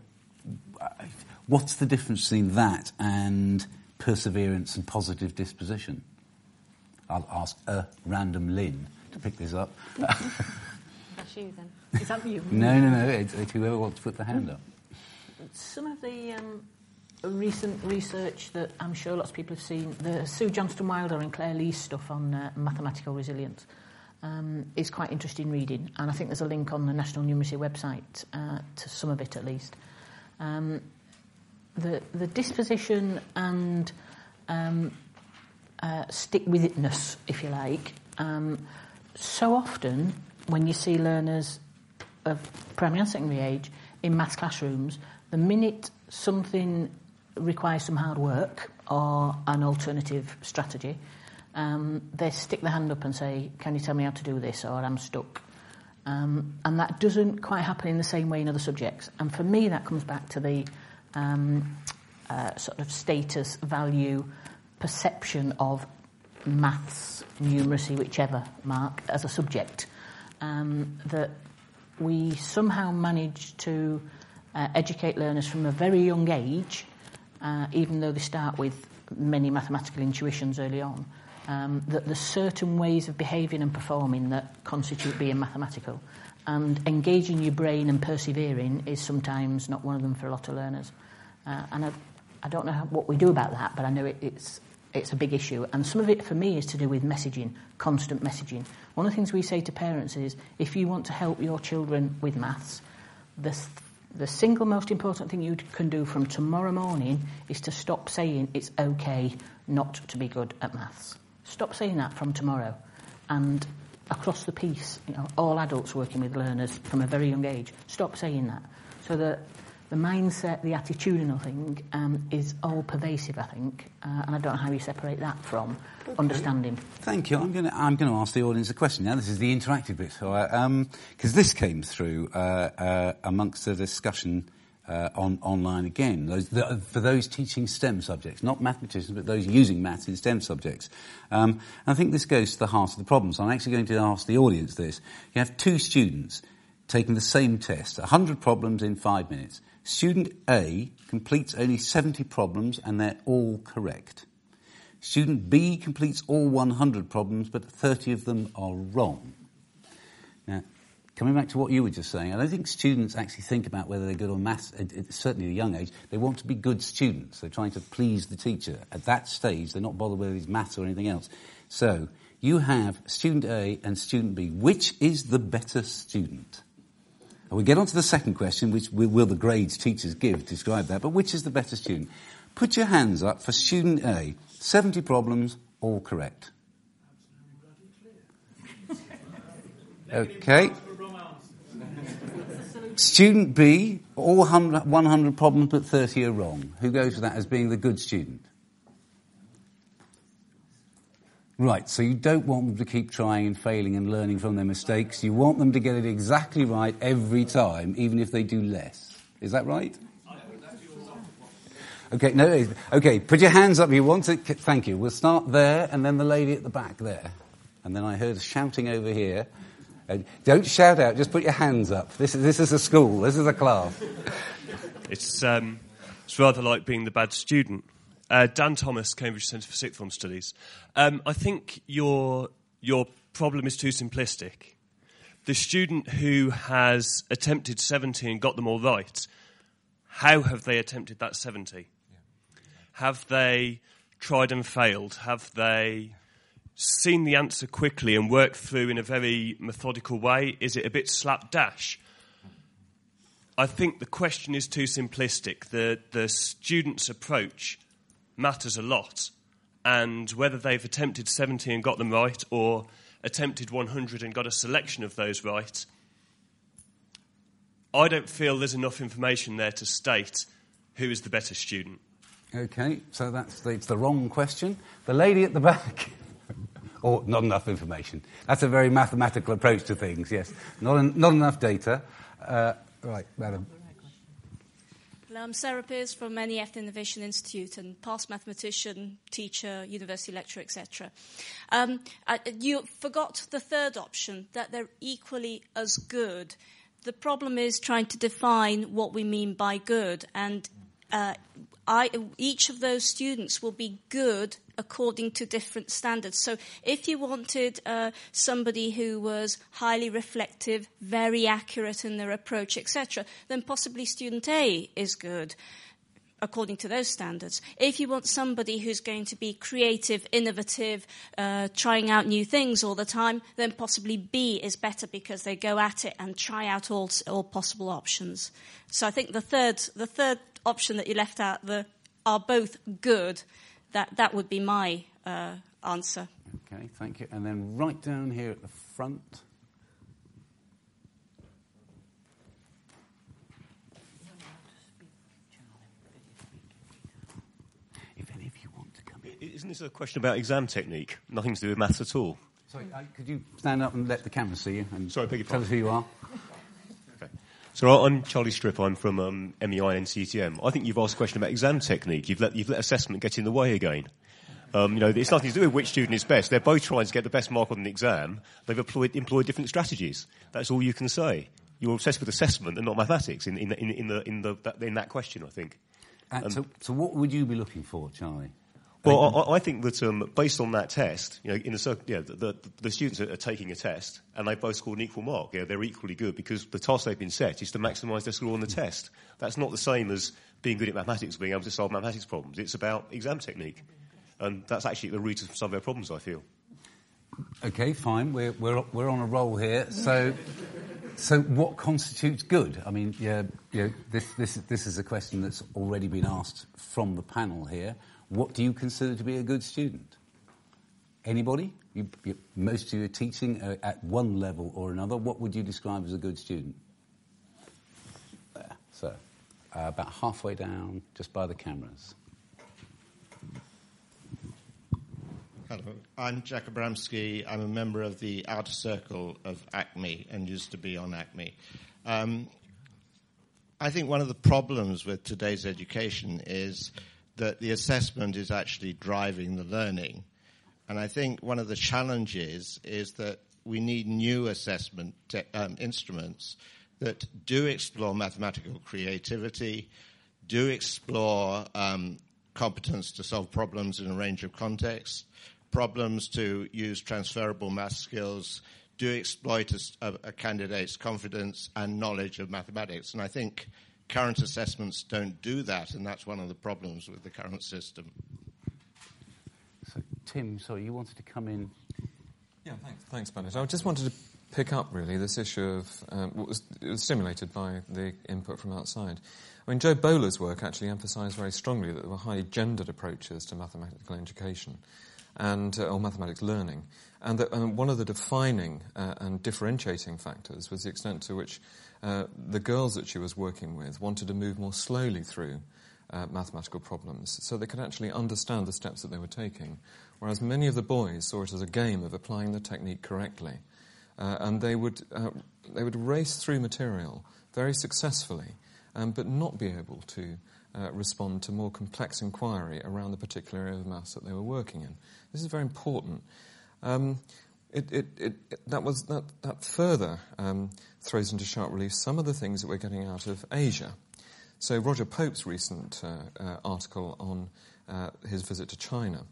what's the difference between that and perseverance and positive disposition? I'll ask a random Lynne to pick this up. That's you then. Is that you? no, no, no. It's, it's, whoever wants to put the hand up. Some of the um, recent research that I'm sure lots of people have seen, the Sue Johnston Wilder and Clare Lee's stuff on uh, mathematical resilience, um, is quite interesting reading. And I think there's a link on the National Numeracy website uh, to some of it at least. Um, the, the disposition and um, uh, stick with itness, if you like. Um, so often, when you see learners of primary and secondary age in maths classrooms, the minute something requires some hard work or an alternative strategy, um, they stick their hand up and say, Can you tell me how to do this? or I'm stuck. Um, and that doesn't quite happen in the same way in other subjects. And for me, that comes back to the um, uh, sort of status, value, perception of maths, numeracy, whichever, Mark, as a subject. Um, that we somehow manage to uh, educate learners from a very young age, uh, even though they start with many mathematical intuitions early on, um, that there's certain ways of behaving and performing that constitute being mathematical. and engaging your brain and persevering is sometimes not one of them for a lot of learners. Uh, and I, I don't know how, what we do about that, but I know it, it's, it's a big issue. And some of it for me is to do with messaging, constant messaging. One of the things we say to parents is if you want to help your children with maths, the, th- the single most important thing you can do from tomorrow morning is to stop saying it's okay not to be good at maths. Stop saying that from tomorrow. And across the piece, you know, all adults working with learners from a very young age, stop saying that. So that the mindset, the attitudinal thing um, is all pervasive, I think, uh, and I don't know how you separate that from understanding. Thank you. I'm going to I'm going to ask the audience a question now. This is the interactive bit, because um, cause this came through uh, uh, amongst the discussion uh, on online again. Those, the, for those teaching STEM subjects, not mathematicians, but those using maths in STEM subjects. Um, I think this goes to the heart of the problem. So I'm actually going to ask the audience this: You have two students taking the same test, 100 problems in five minutes. Student A completes only 70 problems and they're all correct. Student B completes all 100 problems, but 30 of them are wrong. Coming back to what you were just saying, I don't think students actually think about whether they're good on maths, certainly at a young age. They want to be good students. They're trying to please the teacher. At that stage, they're not bothered whether it's maths or anything else. So, you have student A and student B. Which is the better student? And we get on to the second question, which will the grades teachers give describe that, but which is the better student? Put your hands up for student A. 70 problems, all correct. Okay. Student B, all 100, 100 problems but 30 are wrong. Who goes for that as being the good student? Right, so you don't want them to keep trying and failing and learning from their mistakes. You want them to get it exactly right every time, even if they do less. Is that right? Okay, no, okay, put your hands up if you want it. Thank you. We'll start there and then the lady at the back there. And then I heard shouting over here. Uh, don't shout out, just put your hands up. This is, this is a school, this is a class. It's, um, it's rather like being the bad student. Uh, Dan Thomas, Cambridge Centre for Sixth Form Studies. Um, I think your, your problem is too simplistic. The student who has attempted 70 and got them all right, how have they attempted that 70? Yeah. Have they tried and failed? Have they seen the answer quickly and worked through in a very methodical way? Is it a bit slapdash? I think the question is too simplistic. The, the student's approach matters a lot. And whether they've attempted 70 and got them right or attempted 100 and got a selection of those right, I don't feel there's enough information there to state who is the better student. Okay, so that's the, the wrong question. The lady at the back. or not enough information. That's a very mathematical approach to things, yes. Not, en- not enough data. Uh, right, madam. I'm Sarah Pearce from NEF Innovation Institute and past mathematician, teacher, university lecturer, etc. Um, you forgot the third option, that they're equally as good. The problem is trying to define what we mean by good, and uh, I, each of those students will be good according to different standards. So if you wanted uh, somebody who was highly reflective, very accurate in their approach, etc., then possibly student A is good according to those standards. If you want somebody who's going to be creative, innovative, uh, trying out new things all the time, then possibly B is better because they go at it and try out all, all possible options. So I think the third, the third option that you left out, the are both good, that, that would be my uh, answer. Okay, thank you. And then right down here at the front. If any of you want to come in. Isn't this a question about exam technique? Nothing to do with maths at all. Sorry, uh, could you stand up and let the camera see you? And Sorry, beg your tell us who you are. Okay. So I'm Charlie Stripp. I'm from um, MEI and NCETM. I think you've asked a question about exam technique. You've let, you've let assessment get in the way again. Um, you know, it's nothing to do with which student is best. They're both trying to get the best mark on the exam. They've employed, employed different strategies. That's all you can say. You're obsessed with assessment and not mathematics in, in, in, in the, in, the, that, in that question, I think. Uh, so, so what would you be looking for, Charlie? Well, I, I think that um, based on that test, you know, in circle, yeah, the, the, the students are, are taking a test and they both scored an equal mark. Yeah, they're equally good because the task they've been set is to maximise their score on the test. That's not the same as being good at mathematics, being able to solve mathematics problems. It's about exam technique, and that's actually the root of some of their problems. I feel. Okay, fine. We're, we're, we're on a roll here. So, so what constitutes good? I mean, yeah, yeah, this, this, this is a question that's already been asked from the panel here. What do you consider to be a good student? Anybody? You, you, most of you are teaching uh, at one level or another. What would you describe as a good student? There. So, uh, about halfway down, just by the cameras. Hello, I'm Jack Abramsky. I'm a member of the outer circle of ACME and used to be on ACME. Um, I think one of the problems with today's education is that the assessment is actually driving the learning. And I think one of the challenges is that we need new assessment te- um, instruments that do explore mathematical creativity, do explore um, competence to solve problems in a range of contexts, problems to use transferable math skills, do exploit a, a, candidate's confidence and knowledge of mathematics. And I think current assessments don't do that, and that's one of the problems with the current system. So, Tim, sorry, you wanted to come in. Yeah, thanks, thanks Bennett. I just wanted to pick up really this issue of um, what was, was stimulated by the input from outside. I mean, Jo Boaler's work actually emphasised very strongly that there were highly gendered approaches to mathematical education and uh, or mathematics learning, and, and one of the defining uh, and differentiating factors was the extent to which uh, the girls that she was working with wanted to move more slowly through uh, mathematical problems, so they could actually understand the steps that they were taking, whereas many of the boys saw it as a game of applying the technique correctly, uh, and they would uh, they would race through material very successfully, um, but not be able to. Uh, respond to more complex inquiry around the particular area of maths that they were working in. This is very important. Um, it, it, it, that, was, that, that further um, throws into sharp relief some of the things that we're getting out of Asia. So, Roger Pope's recent uh, uh, article on uh, his visit to China,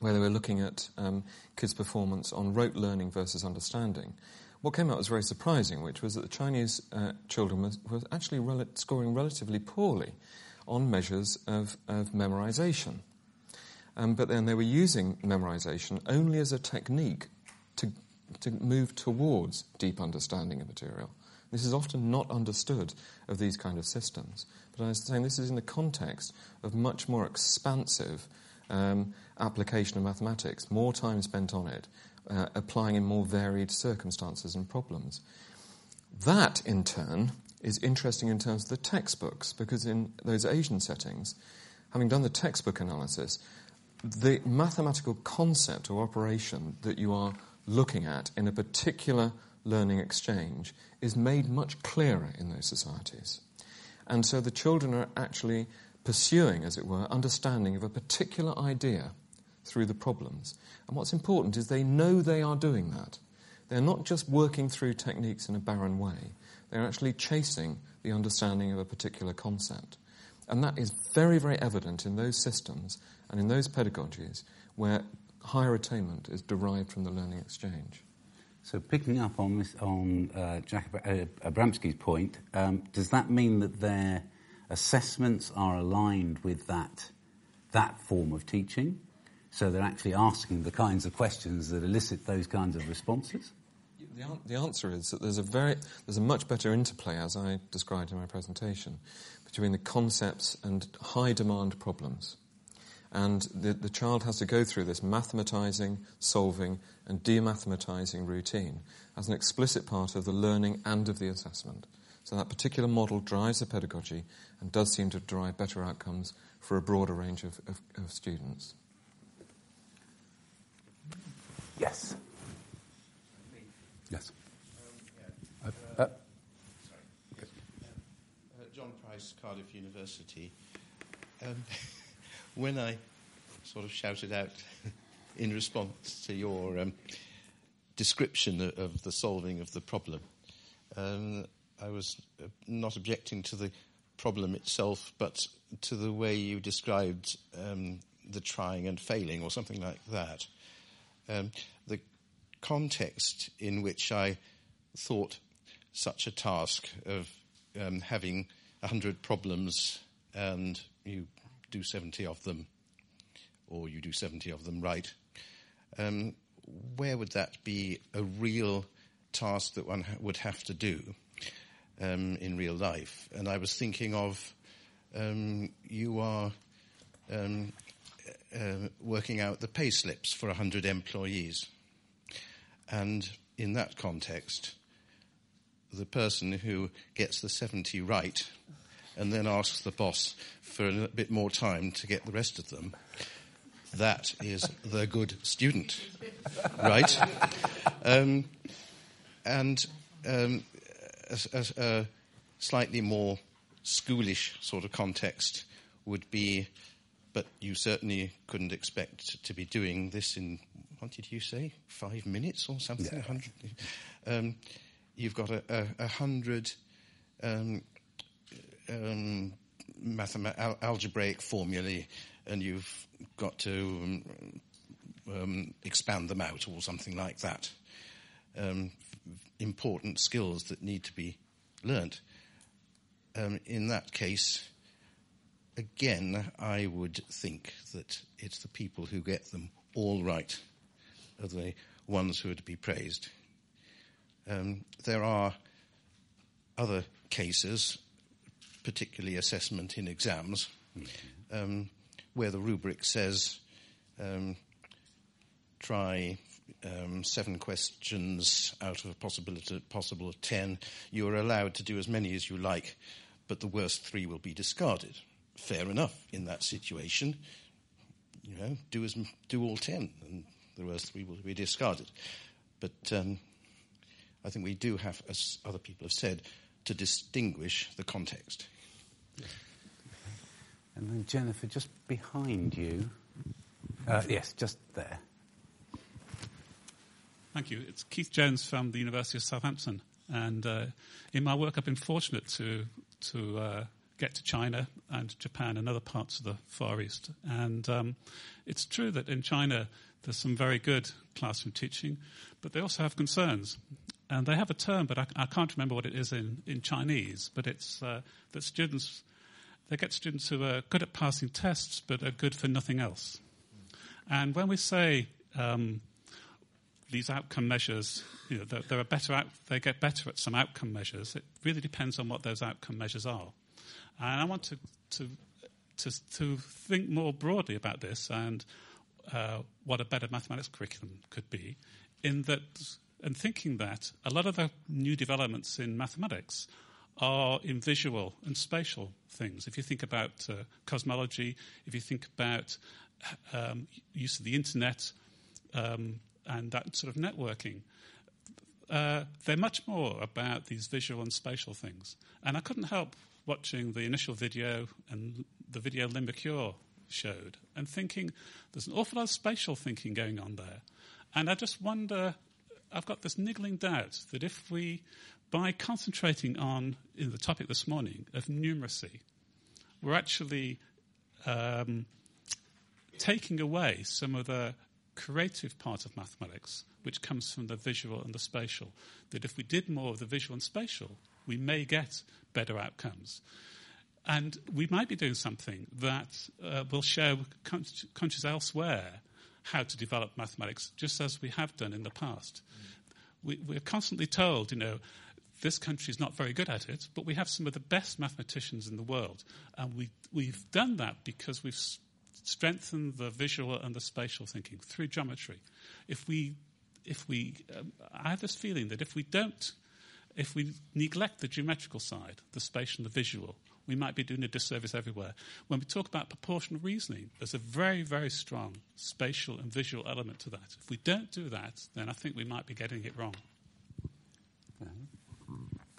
where they were looking at um, kids' performance on rote learning versus understanding, what came out was very surprising, which was that the Chinese uh, children were, were actually rel- scoring relatively poorly on measures of, of memorization. Um, but then they were using memorization only as a technique to, to move towards deep understanding of material. This is often not understood of these kind of systems. But I was saying this is in the context of much more expansive um, application of mathematics, more time spent on it, uh, applying in more varied circumstances and problems. That, in turn, is interesting in terms of the textbooks, because in those Asian settings, having done the textbook analysis, the mathematical concept or operation that you are looking at in a particular learning exchange is made much clearer in those societies. And so the children are actually pursuing, as it were, understanding of a particular idea through the problems. And what's important is they know they are doing that. They're not just working through techniques in a barren way, they're actually chasing the understanding of a particular concept. And that is very, very evident in those systems and in those pedagogies where higher attainment is derived from the learning exchange. So, picking up on this, on uh, Jack Abramsky's point, um, does that mean that their assessments are aligned with that that form of teaching? So they're actually asking the kinds of questions that elicit those kinds of responses. The, the answer is that there's a very there's a much better interplay, as I described in my presentation, between the concepts and high demand problems. And the, the child has to go through this mathematizing, solving, and demathematizing routine as an explicit part of the learning and of the assessment. So that particular model drives the pedagogy and does seem to drive better outcomes for a broader range of, of, of students. Yes. Yes. Um, yeah. uh, uh, John Price, Cardiff University. Um, when I sort of shouted out in response to your um, description of, the solving of the problem, um, I was uh, not objecting to the problem itself, but to the way you described um, the trying and failing, or something like that. Um, the context in which I thought such a task of um, having 100 problems and you do 70 of them, or you do 70 of them right, um, where would that be a real task that one would have to do um, in real life? And I was thinking of um, you are um, uh, working out the pay slips for 100 employees. And in that context, the person who gets the 70 right and then asks the boss for a bit more time to get the rest of them, that is the good student, right? Um, and um, a, a, a slightly more schoolish sort of context would be, but you certainly couldn't expect to be doing this in, what did you say, five minutes or something? Yeah. 100? Um, you've got a, a, a hundred um, um, mathema- al- algebraic formulae, and you've got to um, um, expand them out or something like that. Um, important skills that need to be learnt. Um, in that case, again, I would think that it's the people who get them all right are the ones who are to be praised. Um, there are other cases, particularly assessment in exams, um, where the rubric says um, try um, seven questions out of a possibility, possible ten. You are allowed to do as many as you like, but the worst three will be discarded. Fair enough in that situation. You know, do as do all ten, and the worst three will be discarded. But um, I think we do have, as other people have said, to distinguish the context. And then Jennifer, just behind you. Uh, yes, just there. Thank you. It's Keith Jones from the University of Southampton. And uh, in my work, I've been fortunate to, to uh, get to China and Japan and other parts of the Far East. And um, it's true that in China, there's some very good classroom teaching, but they also have concerns. And they have a term, but I, I can't remember what it is in, in Chinese, but it's uh, that students, they get students who are good at passing tests, but are good for nothing else. And when we say um, these outcome measures, you know, there, there are better out, they get better at some outcome measures. It really depends on what those outcome measures are. And I want to, to, to, to think more broadly about this and uh, what a better mathematics curriculum could be, in that, and thinking that a lot of the new developments in mathematics are in visual and spatial things. If you think about uh, cosmology, if you think about um, use of the internet, um, and that sort of networking. Uh, they're much more about these visual and spatial things. And I couldn't help watching the initial video and the video Lynne McClure showed and thinking there's an awful lot of spatial thinking going on there. And I just wonder, I've got this niggling doubt that if we, by concentrating on in the topic this morning of numeracy, we're actually um, taking away some of the creative part of mathematics, which comes from the visual and the spatial. That if we did more of the visual and spatial, we may get better outcomes. And we might be doing something that uh, will show countries elsewhere how to develop mathematics, just as we have done in the past. We, we're constantly told, you know, this country is not very good at it, but we have some of the best mathematicians in the world. And we, we've done that because we've strengthened the visual and the spatial thinking through geometry. If we, if we, um, I have this feeling that if we don't, if we neglect the geometrical side, the spatial and the visual, we might be doing a disservice everywhere. When we talk about proportional reasoning, there's a very, very strong spatial and visual element to that. If we don't do that, then I think we might be getting it wrong.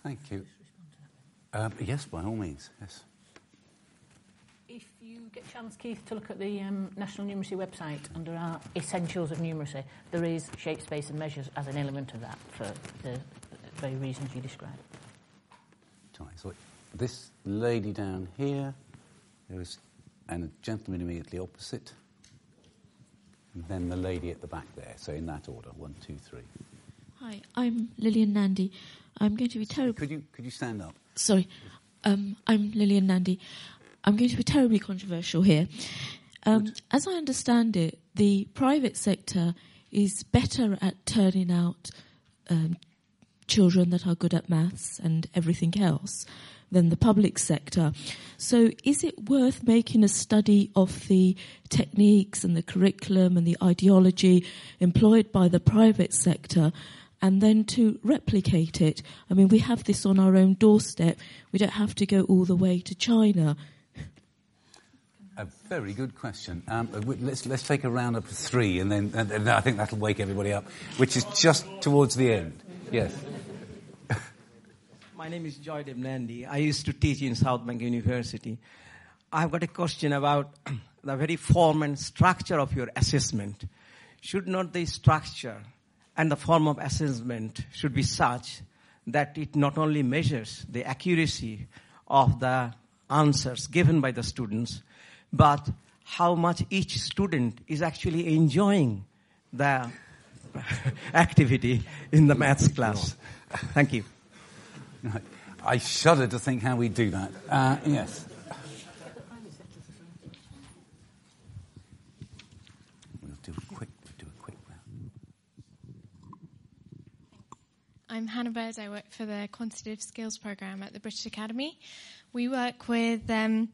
Thank you. Um, yes, by all means. Yes. If you get a chance, Keith, to look at the um, National Numeracy website under our Essentials of Numeracy, there is shape, space, and measures as an element of that for the very reasons you described. Sorry, so this lady down here, there is, and a gentleman immediately opposite. and then the lady at the back there. So in that order, one, two, three. Hi, I'm Lillian Nandy. I'm going to be terribly. Could you could you stand up? Sorry, um, I'm Lillian Nandy. I'm going to be terribly controversial here. Um, as I understand it, the private sector is better at turning out um, children that are good at maths and everything else than the public sector. So, is it worth making a study of the techniques and the curriculum and the ideology employed by the private sector? And then to replicate it. I mean, we have this on our own doorstep. We don't have to go all the way to China. A very good question. Um, let's let's take a round up of three, and then, and then I think that'll wake everybody up, which is just towards the end. Yes. My name is Joy Nandi. I used to teach in South Bank University. I've got a question about the very form and structure of your assessment. Should not the structure and the form of assessment should be such that it not only measures the accuracy of the answers given by the students, but how much each student is actually enjoying the activity in the maths class. Thank you. I shudder to think how we do that. Uh, yes. We'll do a quick, do a quick round. I'm Hannah Bird. I work for the Quantitative Skills Programme at the British Academy. We work with um,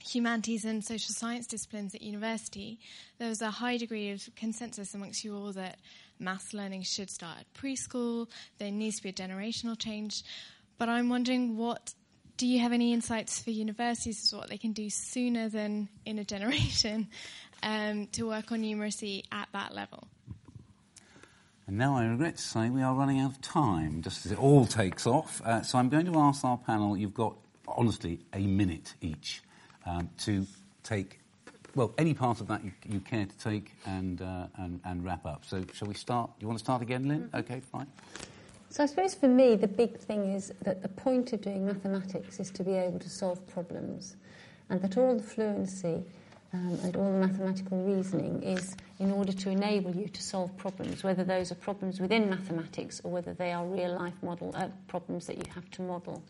humanities and social science disciplines at university. There was a high degree of consensus amongst you all that maths learning should start at preschool. There needs to be a generational change. But I'm wondering what do you have any insights for universities as what they can do sooner than in a generation um, to work on numeracy at that level? And now I regret to say we are running out of time, just as it all takes off. Uh, so I'm going to ask our panel, you've got, honestly, a minute each um, to take, well, any part of that you, you care to take and, uh, and, and, wrap up. So shall we start? You want to start again, Lynne? Mm-hmm. Okay, fine. So I suppose for me, the big thing is that the point of doing mathematics is to be able to solve problems, and that all the fluency um, and all the mathematical reasoning is in order to enable you to solve problems, whether those are problems within mathematics or whether they are real life model uh, problems that you have to model.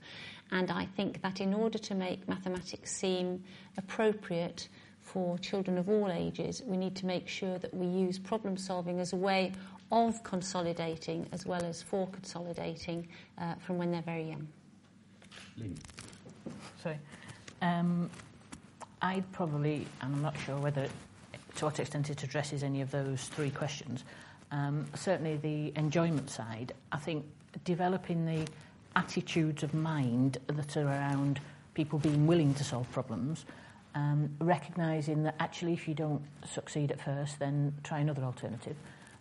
And I think that in order to make mathematics seem appropriate for children of all ages, we need to make sure that we use problem solving as a way of consolidating as well as for consolidating uh, from when they're very young. Lynne. Sorry. Um, I'd probably, and I'm not sure whether, to what extent it addresses any of those three questions, um, certainly the enjoyment side, I think developing the attitudes of mind that are around people being willing to solve problems, um, recognising that actually if you don't succeed at first, then try another alternative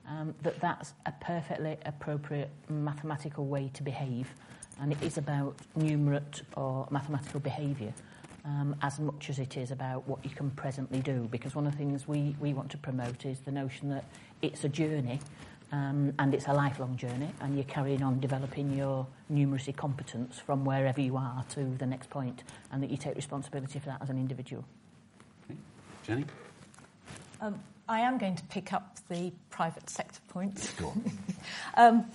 um, that that's a perfectly appropriate mathematical way to behave. And it is about numerate or mathematical behaviour um, as much as it is about what you can presently do. Because one of the things we, we want to promote is the notion that it's a journey um, and it's a lifelong journey, and you're carrying on developing your numeracy competence from wherever you are to the next point, and that you take responsibility for that as an individual. Okay. Jennie? Um, I am going to pick up the private sector point. um,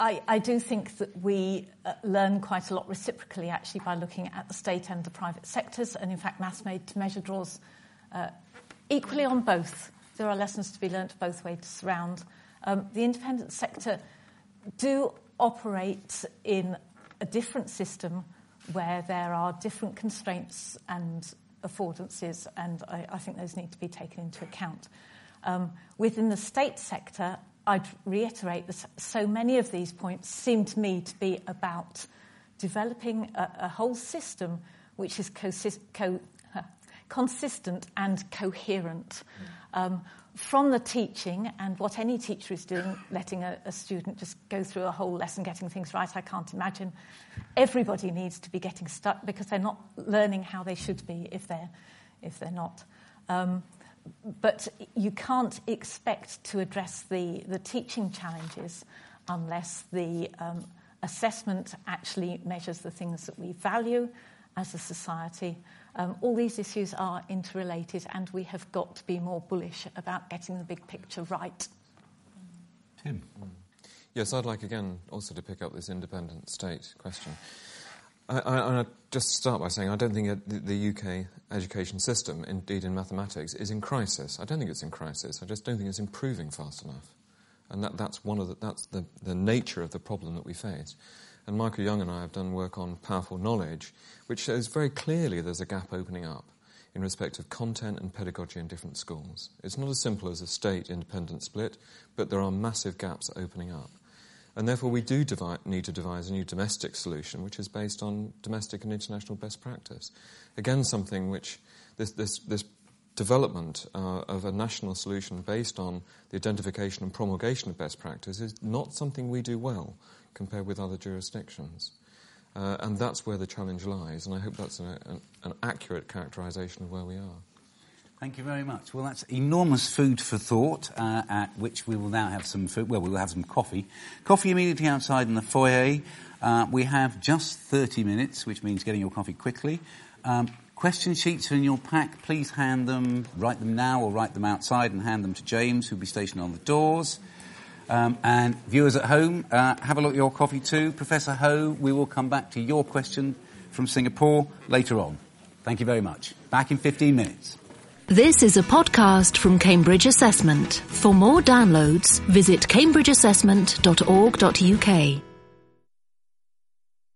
I, I, do think that we uh, learn quite a lot reciprocally, actually, by looking at the state and the private sectors. And in fact, Maths Made to Measure draws uh, equally on both. There are lessons to be learnt both ways around. Um, the independent sector do operate in a different system where there are different constraints and affordances, and I, I, think those need to be taken into account. Um, within the state sector, I'd reiterate that so many of these points seem to me to be about developing a, a whole system which is co- consistent and coherent. Mm. Um, from the teaching and what any teacher is doing, letting a, a, student just go through a whole lesson, getting things right, I can't imagine. Everybody needs to be getting stuck because they're not learning how they should be if they're, if they're not. Um, but you can't expect to address the, the teaching challenges unless the um, assessment actually measures the things that we value as a society Um, all these issues are interrelated, and we have got to be more bullish about getting the big picture right. Tim. Yes, I'd like again also to pick up this independent state question. I, I, I just start by saying I don't think the, the UK education system, indeed in mathematics, is in crisis. I don't think it's in crisis. I just don't think it's improving fast enough, and that, that's one of the, that's the, the nature of the problem that we face. And Michael Young and I have done work on powerful knowledge, which shows very clearly there's a gap opening up in respect of content and pedagogy in different schools. It's not as simple as a state independent split, but there are massive gaps opening up. And therefore, we do need to devise a new domestic solution, which is based on domestic and international best practice. Again, something which this, this, this development uh, of a national solution based on the identification and promulgation of best practice is not something we do well compared with other jurisdictions. Uh, and that's where the challenge lies, and I hope that's an, an, an accurate characterization of where we are. Thank you very much. Well, that's enormous food for thought, uh, at which we will now have some food. Well, we will have some coffee. Coffee immediately outside in the foyer. Uh, we have just 30 minutes, which means getting your coffee quickly. Um, question sheets are in your pack. Please hand them, write them now or write them outside and hand them to James, who'll be stationed on the doors. Um, and viewers at home, uh, have a look at your coffee too. Professor Ho, we will come back to your question from Singapore later on. Thank you very much. Back in 15 minutes. This is a podcast from Cambridge Assessment. For more downloads, visit cambridgeassessment.org.uk.